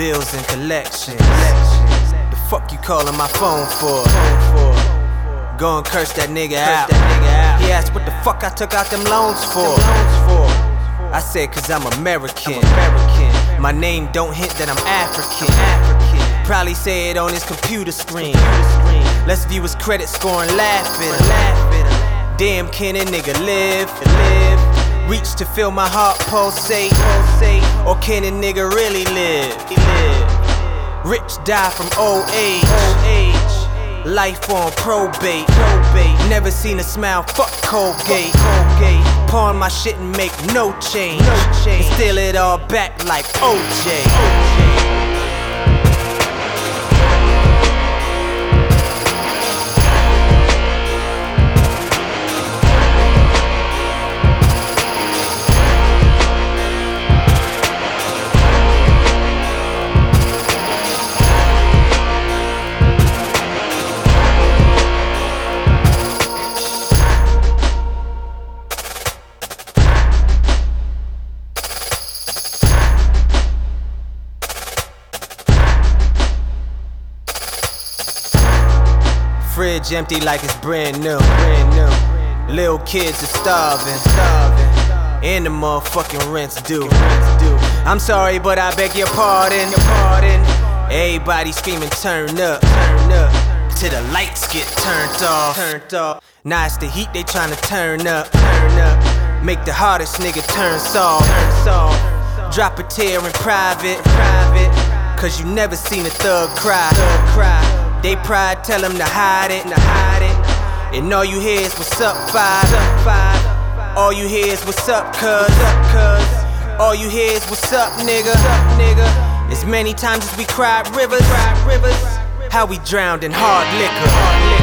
bills and collections. The fuck you calling my phone for? Go and curse that nigga out. He asked what the fuck I took out them loans for. I said cause I'm American. My name don't hint that I'm African. Probably say it on his computer screen. Let's view his credit score and laugh at him. Damn, can a nigga live and live? Reach to feel my heart pulsate, or can a nigga really live? Rich die from old age. Life on probate. Never seen a smile, fuck Colgate. Pawn my shit and make no change. And steal it all back like OJ. Fridge empty like it's brand new. Brand new. Little kids are starving. starving. And the motherfucking rent's due. I'm sorry, but I beg your pardon. Your pardon. Everybody screaming, turn up, turn up. Till the lights get turned off. Turned off. Now it's the heat they tryna turn up. Turn up. Make the hardest nigga turn soft. Turn soft. Drop a tear in private. Private. Cause you never seen a thug cry. Thug cry. They pride tell them to hide it, to hide it. And all you hear is what's up, five. All you hear is what's up, cuz. All you hear is what's up, nigga, nigga. As many times as we cried rivers. How we drowned in hard liquor.